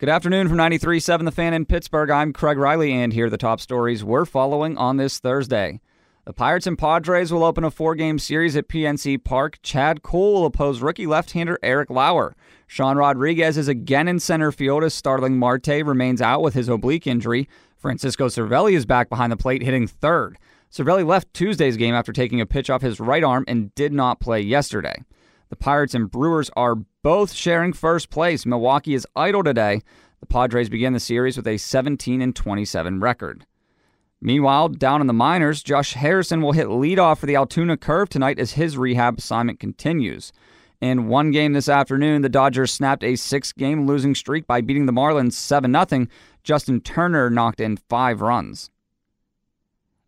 Good afternoon from 93.7 The Fan in Pittsburgh. I'm Craig Riley, and here are the top stories we're following on this Thursday. The Pirates and Padres will open a four game series at PNC Park. Chad Kuhl will oppose rookie left hander Eric Lauer. Sean Rodriguez is again in center field as Starling Marte remains out with his oblique injury. Francisco Cervelli is back behind the plate hitting third. Cervelli left Tuesday's game after taking a pitch off his right arm and did not play yesterday. The Pirates and Brewers are both sharing first place. Milwaukee is idle today. The Padres begin the series with a 17 and 27 record. Meanwhile, down in the minors, Josh Harrison will hit leadoff for the Altoona Curve tonight as his rehab assignment continues. In one game this afternoon, the Dodgers snapped a six game losing streak by beating the Marlins 7 0. Justin Turner knocked in five runs.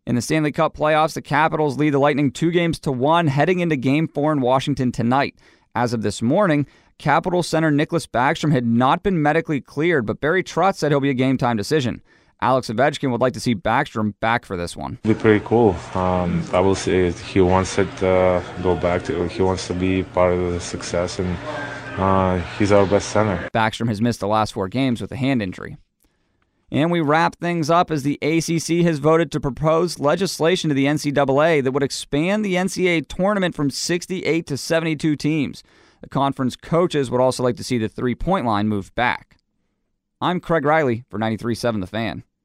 In the Stanley Cup playoffs, the Capitals lead the Lightning two games to one heading into game four in Washington tonight. As of this morning, Capital center Nicklas Backstrom had not been medically cleared, but Barry Trotz said he'll be a game time decision. Alex Ovechkin would like to see Backstrom back for this one. It'd be pretty cool. Um, I will say he wants it to uh, go back to. He wants to be part of the success, and uh, he's our best center. Backstrom has missed the last four games with a hand injury. And we wrap things up as the ACC has voted to propose legislation to the NCAA that would expand the NCAA tournament from 68 to 72 teams. The conference coaches would also like to see the three point line moved back. I'm Craig Riley for 93.7 The Fan.